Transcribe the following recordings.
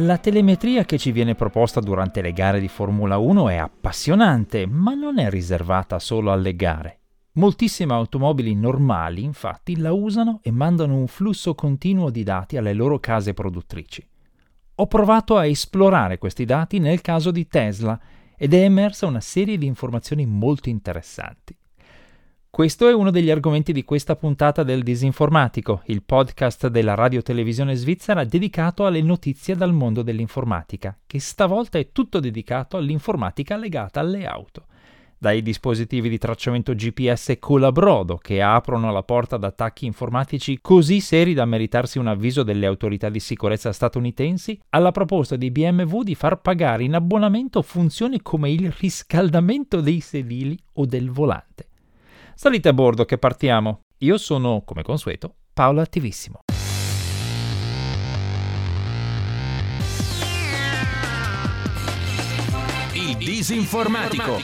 La telemetria che ci viene proposta durante le gare di Formula 1 è appassionante, ma non è riservata solo alle gare. Moltissime automobili normali, infatti, la usano e mandano un flusso continuo di dati alle loro case produttrici. Ho provato a esplorare questi dati nel caso di Tesla ed è emersa una serie di informazioni molto interessanti. Questo è uno degli argomenti di questa puntata del Disinformatico, il podcast della radio-televisione svizzera dedicato alle notizie dal mondo dell'informatica, che stavolta è tutto dedicato all'informatica legata alle auto. Dai dispositivi di tracciamento GPS colabrodo che aprono la porta ad attacchi informatici così seri da meritarsi un avviso delle autorità di sicurezza statunitensi, alla proposta di BMW di far pagare in abbonamento funzioni come il riscaldamento dei sedili o del volante. Salite a bordo che partiamo. Io sono, come consueto, Paolo Attivissimo. Il disinformatico.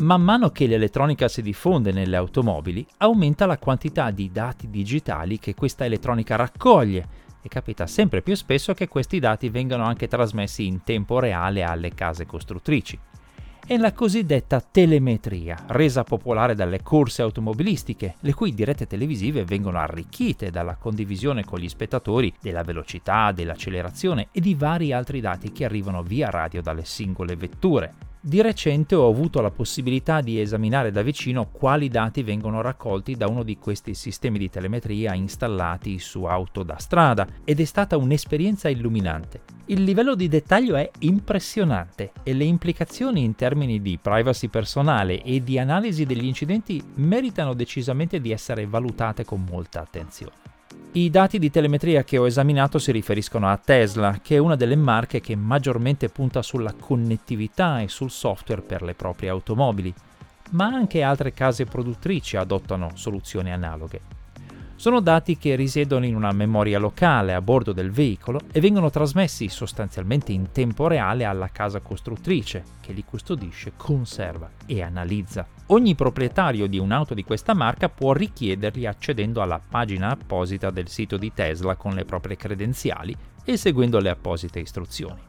Man mano che l'elettronica si diffonde nelle automobili, aumenta la quantità di dati digitali che questa elettronica raccoglie e capita sempre più spesso che questi dati vengano anche trasmessi in tempo reale alle case costruttrici. È la cosiddetta telemetria, resa popolare dalle corse automobilistiche, le cui dirette televisive vengono arricchite dalla condivisione con gli spettatori della velocità, dell'accelerazione e di vari altri dati che arrivano via radio dalle singole vetture. Di recente ho avuto la possibilità di esaminare da vicino quali dati vengono raccolti da uno di questi sistemi di telemetria installati su auto da strada ed è stata un'esperienza illuminante. Il livello di dettaglio è impressionante e le implicazioni in termini di privacy personale e di analisi degli incidenti meritano decisamente di essere valutate con molta attenzione. I dati di telemetria che ho esaminato si riferiscono a Tesla, che è una delle marche che maggiormente punta sulla connettività e sul software per le proprie automobili, ma anche altre case produttrici adottano soluzioni analoghe. Sono dati che risiedono in una memoria locale a bordo del veicolo e vengono trasmessi sostanzialmente in tempo reale alla casa costruttrice, che li custodisce, conserva e analizza. Ogni proprietario di un'auto di questa marca può richiederli accedendo alla pagina apposita del sito di Tesla con le proprie credenziali e seguendo le apposite istruzioni.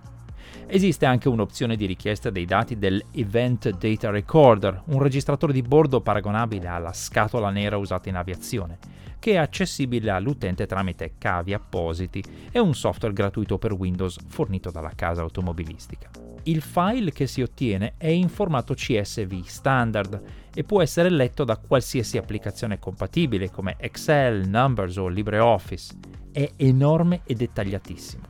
Esiste anche un'opzione di richiesta dei dati del Event Data Recorder, un registratore di bordo paragonabile alla scatola nera usata in aviazione che è accessibile all'utente tramite cavi appositi e un software gratuito per Windows fornito dalla casa automobilistica. Il file che si ottiene è in formato CSV standard e può essere letto da qualsiasi applicazione compatibile come Excel, Numbers o LibreOffice. È enorme e dettagliatissimo.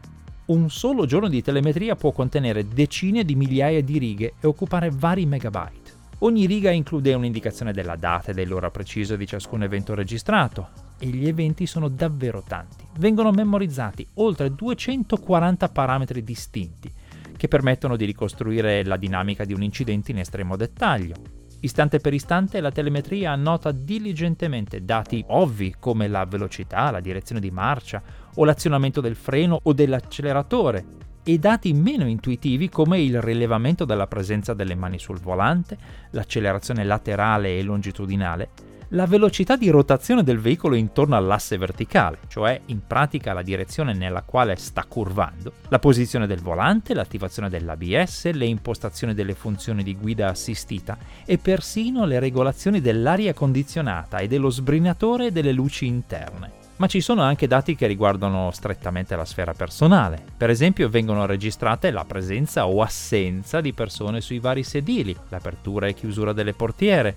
Un solo giorno di telemetria può contenere decine di migliaia di righe e occupare vari megabyte. Ogni riga include un'indicazione della data e dell'ora precisa di ciascun evento registrato, e gli eventi sono davvero tanti. Vengono memorizzati oltre 240 parametri distinti, che permettono di ricostruire la dinamica di un incidente in estremo dettaglio. Istante per istante la telemetria annota diligentemente dati ovvi come la velocità, la direzione di marcia o l'azionamento del freno o dell'acceleratore, e dati meno intuitivi come il rilevamento della presenza delle mani sul volante, l'accelerazione laterale e longitudinale, la velocità di rotazione del veicolo intorno all'asse verticale, cioè in pratica la direzione nella quale sta curvando, la posizione del volante, l'attivazione dell'ABS, le impostazioni delle funzioni di guida assistita e persino le regolazioni dell'aria condizionata e dello sbrinatore e delle luci interne ma ci sono anche dati che riguardano strettamente la sfera personale. Per esempio vengono registrate la presenza o assenza di persone sui vari sedili, l'apertura e chiusura delle portiere,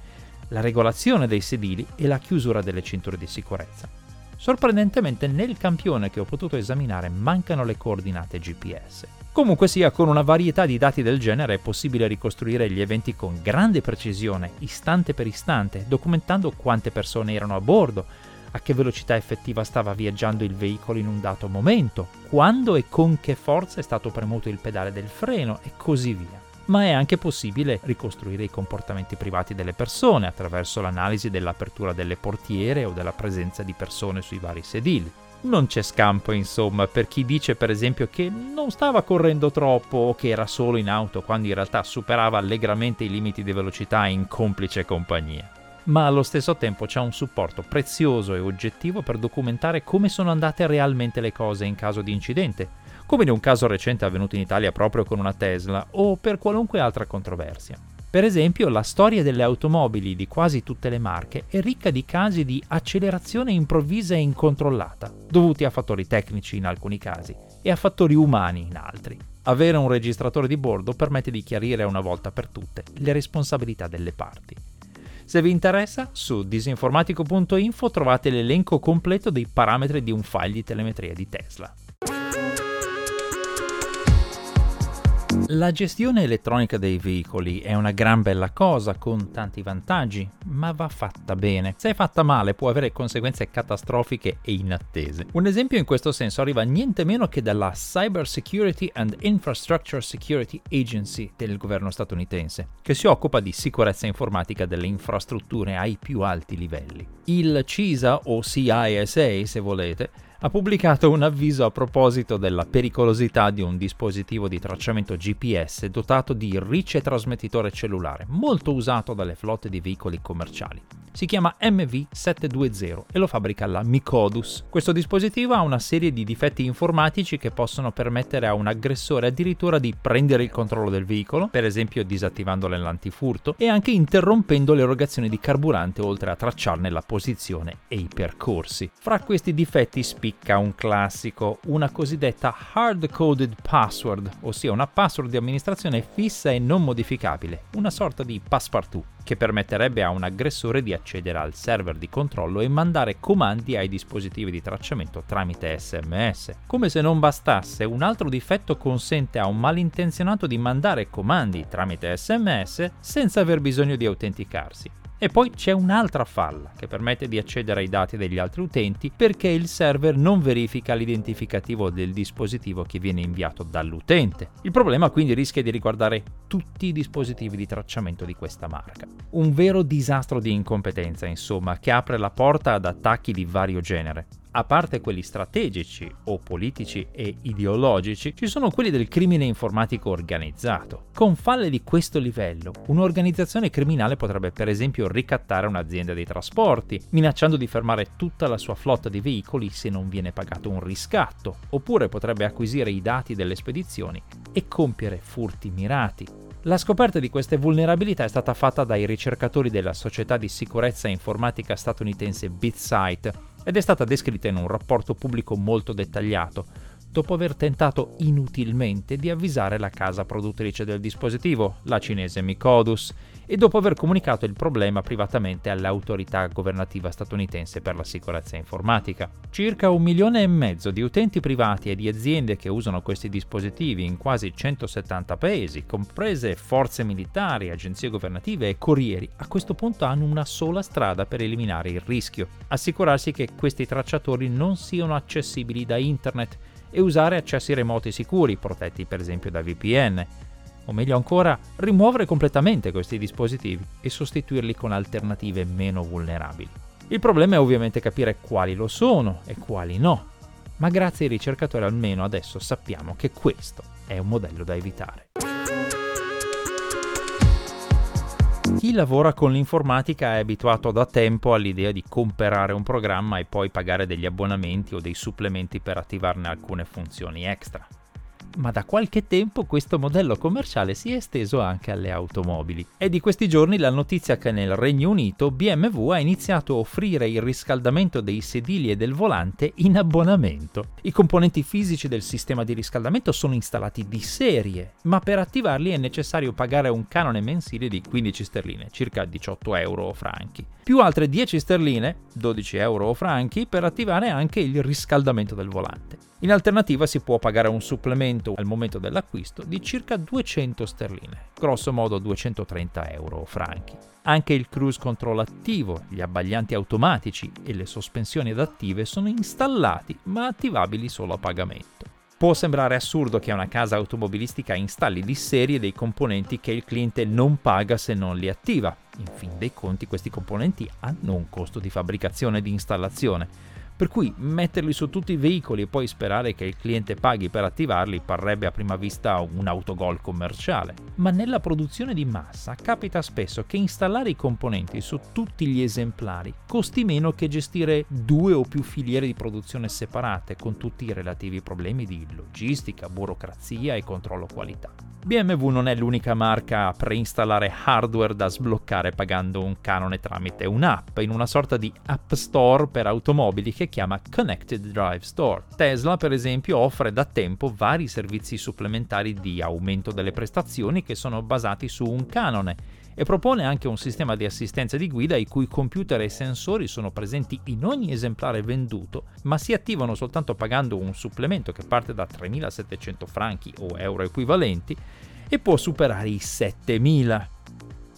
la regolazione dei sedili e la chiusura delle cinture di sicurezza. Sorprendentemente nel campione che ho potuto esaminare mancano le coordinate GPS. Comunque sia, con una varietà di dati del genere è possibile ricostruire gli eventi con grande precisione, istante per istante, documentando quante persone erano a bordo, a che velocità effettiva stava viaggiando il veicolo in un dato momento, quando e con che forza è stato premuto il pedale del freno e così via. Ma è anche possibile ricostruire i comportamenti privati delle persone attraverso l'analisi dell'apertura delle portiere o della presenza di persone sui vari sedili. Non c'è scampo, insomma, per chi dice per esempio che non stava correndo troppo o che era solo in auto quando in realtà superava allegramente i limiti di velocità in complice compagnia. Ma allo stesso tempo c'è un supporto prezioso e oggettivo per documentare come sono andate realmente le cose in caso di incidente, come in un caso recente avvenuto in Italia proprio con una Tesla o per qualunque altra controversia. Per esempio, la storia delle automobili di quasi tutte le marche è ricca di casi di accelerazione improvvisa e incontrollata, dovuti a fattori tecnici in alcuni casi e a fattori umani in altri. Avere un registratore di bordo permette di chiarire una volta per tutte le responsabilità delle parti. Se vi interessa, su disinformatico.info trovate l'elenco completo dei parametri di un file di telemetria di Tesla. La gestione elettronica dei veicoli è una gran bella cosa con tanti vantaggi, ma va fatta bene. Se è fatta male può avere conseguenze catastrofiche e inattese. Un esempio in questo senso arriva niente meno che dalla Cyber Security and Infrastructure Security Agency del governo statunitense, che si occupa di sicurezza informatica delle infrastrutture ai più alti livelli. Il CISA o CISA, se volete, ha pubblicato un avviso a proposito della pericolosità di un dispositivo di tracciamento GPS dotato di ricetrasmettitore cellulare, molto usato dalle flotte di veicoli commerciali. Si chiama MV720 e lo fabbrica la Micodus. Questo dispositivo ha una serie di difetti informatici che possono permettere a un aggressore addirittura di prendere il controllo del veicolo, per esempio disattivandole l'antifurto, e anche interrompendo l'erogazione di carburante oltre a tracciarne la posizione e i percorsi. Fra questi difetti spicca un classico, una cosiddetta hard-coded password, ossia una password di amministrazione fissa e non modificabile, una sorta di passepartout che permetterebbe a un aggressore di accedere al server di controllo e mandare comandi ai dispositivi di tracciamento tramite SMS. Come se non bastasse, un altro difetto consente a un malintenzionato di mandare comandi tramite SMS senza aver bisogno di autenticarsi. E poi c'è un'altra falla che permette di accedere ai dati degli altri utenti perché il server non verifica l'identificativo del dispositivo che viene inviato dall'utente. Il problema quindi rischia di riguardare tutti i dispositivi di tracciamento di questa marca. Un vero disastro di incompetenza, insomma, che apre la porta ad attacchi di vario genere a parte quelli strategici o politici e ideologici, ci sono quelli del crimine informatico organizzato. Con falle di questo livello, un'organizzazione criminale potrebbe per esempio ricattare un'azienda dei trasporti, minacciando di fermare tutta la sua flotta di veicoli se non viene pagato un riscatto, oppure potrebbe acquisire i dati delle spedizioni e compiere furti mirati. La scoperta di queste vulnerabilità è stata fatta dai ricercatori della società di sicurezza informatica statunitense BitSight ed è stata descritta in un rapporto pubblico molto dettagliato, dopo aver tentato inutilmente di avvisare la casa produttrice del dispositivo, la cinese Micodus, e dopo aver comunicato il problema privatamente all'autorità governativa statunitense per la sicurezza informatica. Circa un milione e mezzo di utenti privati e di aziende che usano questi dispositivi in quasi 170 paesi, comprese forze militari, agenzie governative e corrieri, a questo punto hanno una sola strada per eliminare il rischio, assicurarsi che questi tracciatori non siano accessibili da internet e usare accessi remoti sicuri, protetti per esempio da VPN. O meglio ancora, rimuovere completamente questi dispositivi e sostituirli con alternative meno vulnerabili. Il problema è ovviamente capire quali lo sono e quali no, ma grazie ai ricercatori almeno adesso sappiamo che questo è un modello da evitare. Chi lavora con l'informatica è abituato da tempo all'idea di comprare un programma e poi pagare degli abbonamenti o dei supplementi per attivarne alcune funzioni extra ma da qualche tempo questo modello commerciale si è esteso anche alle automobili. È di questi giorni la notizia che nel Regno Unito BMW ha iniziato a offrire il riscaldamento dei sedili e del volante in abbonamento. I componenti fisici del sistema di riscaldamento sono installati di serie, ma per attivarli è necessario pagare un canone mensile di 15 sterline, circa 18 euro franchi, più altre 10 sterline, 12 euro franchi, per attivare anche il riscaldamento del volante. In alternativa si può pagare un supplemento al momento dell'acquisto di circa 200 sterline, grosso modo 230 euro franchi. Anche il cruise control attivo, gli abbaglianti automatici e le sospensioni adattive sono installati ma attivabili solo a pagamento. Può sembrare assurdo che una casa automobilistica installi di serie dei componenti che il cliente non paga se non li attiva. In fin dei conti questi componenti hanno un costo di fabbricazione e di installazione Per cui metterli su tutti i veicoli e poi sperare che il cliente paghi per attivarli parrebbe a prima vista un autogol commerciale. Ma nella produzione di massa capita spesso che installare i componenti su tutti gli esemplari costi meno che gestire due o più filiere di produzione separate con tutti i relativi problemi di logistica, burocrazia e controllo qualità. BMW non è l'unica marca a preinstallare hardware da sbloccare pagando un canone tramite un'app in una sorta di app store per automobili che chiama Connected Drive Store. Tesla, per esempio, offre da tempo vari servizi supplementari di aumento delle prestazioni che sono basati su un canone e propone anche un sistema di assistenza di guida i cui computer e sensori sono presenti in ogni esemplare venduto, ma si attivano soltanto pagando un supplemento che parte da 3.700 franchi o euro equivalenti e può superare i 7.000.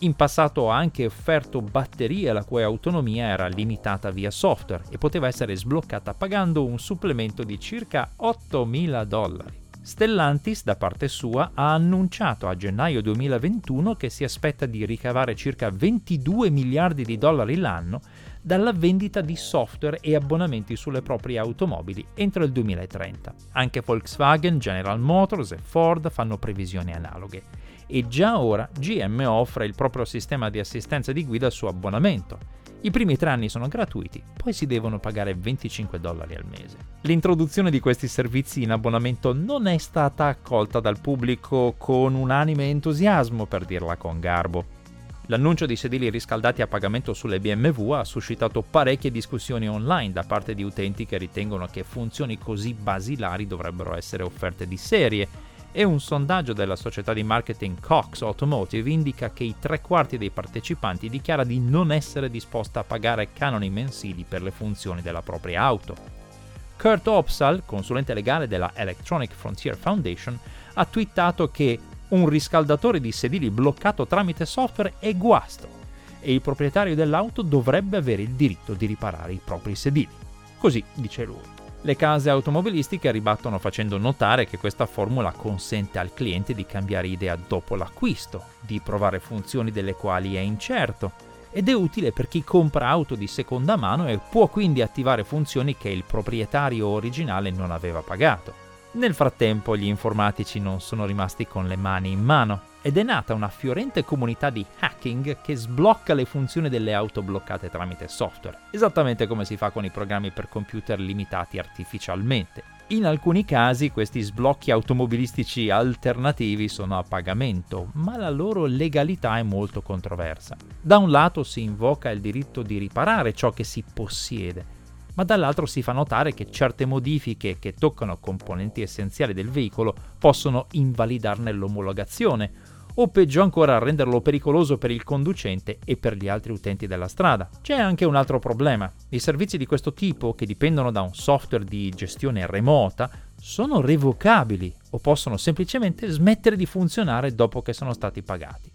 In passato ha anche offerto batterie la cui autonomia era limitata via software e poteva essere sbloccata pagando un supplemento di circa 8.000 dollari. Stellantis, da parte sua, ha annunciato a gennaio 2021 che si aspetta di ricavare circa 22 miliardi di dollari l'anno dalla vendita di software e abbonamenti sulle proprie automobili entro il 2030. Anche Volkswagen, General Motors e Ford fanno previsioni analoghe. E già ora GM offre il proprio sistema di assistenza di guida su abbonamento i primi tre anni sono gratuiti, poi si devono pagare 25 dollari al mese. L'introduzione di questi servizi in abbonamento non è stata accolta dal pubblico con unanime entusiasmo, per dirla con garbo. L'annuncio di sedili riscaldati a pagamento sulle BMW ha suscitato parecchie discussioni online da parte di utenti che ritengono che funzioni così basilari dovrebbero essere offerte di serie e un sondaggio della società di marketing Cox Automotive indica che i tre quarti dei partecipanti dichiara di non essere disposta a pagare canoni mensili per le funzioni della propria auto. Kurt Opsal, consulente legale della Electronic Frontier Foundation, ha twittato che un riscaldatore di sedili bloccato tramite software è guasto e il proprietario dell'auto dovrebbe avere il diritto di riparare i propri sedili. Così dice lui. Le case automobilistiche ribattono facendo notare che questa formula consente al cliente di cambiare idea dopo l'acquisto, di provare funzioni delle quali è incerto, ed è utile per chi compra auto di seconda mano e può quindi attivare funzioni che il proprietario originale non aveva pagato. Nel frattempo gli informatici non sono rimasti con le mani in mano ed è nata una fiorente comunità di hacking che sblocca le funzioni delle auto bloccate tramite software, esattamente come si fa con i programmi per computer limitati artificialmente. In alcuni casi questi sblocchi automobilistici alternativi sono a pagamento, ma la loro legalità è molto controversa. Da un lato si invoca il diritto di riparare ciò che si possiede, ma dall'altro si fa notare che certe modifiche che toccano componenti essenziali del veicolo possono invalidarne l'omologazione o peggio ancora renderlo pericoloso per il conducente e per gli altri utenti della strada. C'è anche un altro problema. I servizi di questo tipo, che dipendono da un software di gestione remota, sono revocabili o possono semplicemente smettere di funzionare dopo che sono stati pagati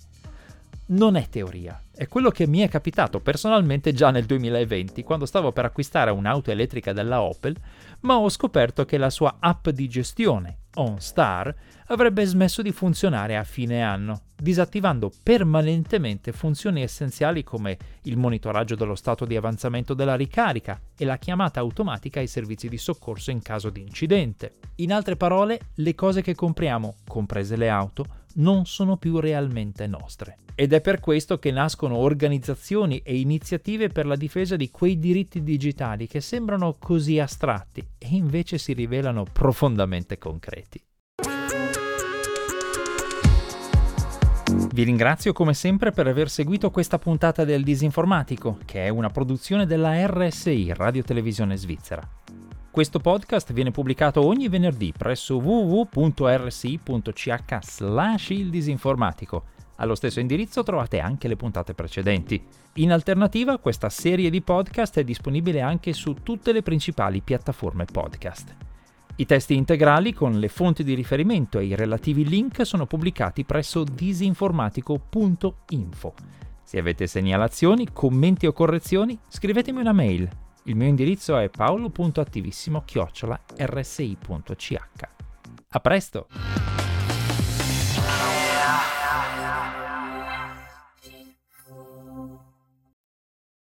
non è teoria. È quello che mi è capitato personalmente già nel 2020, quando stavo per acquistare un'auto elettrica della Opel, ma ho scoperto che la sua app di gestione, OnStar, avrebbe smesso di funzionare a fine anno, disattivando permanentemente funzioni essenziali come il monitoraggio dello stato di avanzamento della ricarica e la chiamata automatica ai servizi di soccorso in caso di incidente. In altre parole, le cose che compriamo, comprese le auto, non sono più realmente nostre. Ed è per questo che nascono organizzazioni e iniziative per la difesa di quei diritti digitali che sembrano così astratti e invece si rivelano profondamente concreti. Vi ringrazio come sempre per aver seguito questa puntata del Disinformatico, che è una produzione della RSI, Radio Televisione Svizzera. Questo podcast viene pubblicato ogni venerdì presso www.rsi.ch slash il disinformatico. Allo stesso indirizzo trovate anche le puntate precedenti. In alternativa, questa serie di podcast è disponibile anche su tutte le principali piattaforme podcast. I testi integrali con le fonti di riferimento e i relativi link sono pubblicati presso disinformatico.info. Se avete segnalazioni, commenti o correzioni, scrivetemi una mail il mio indirizzo è paolo.attivissimo-rsi.ch. A presto!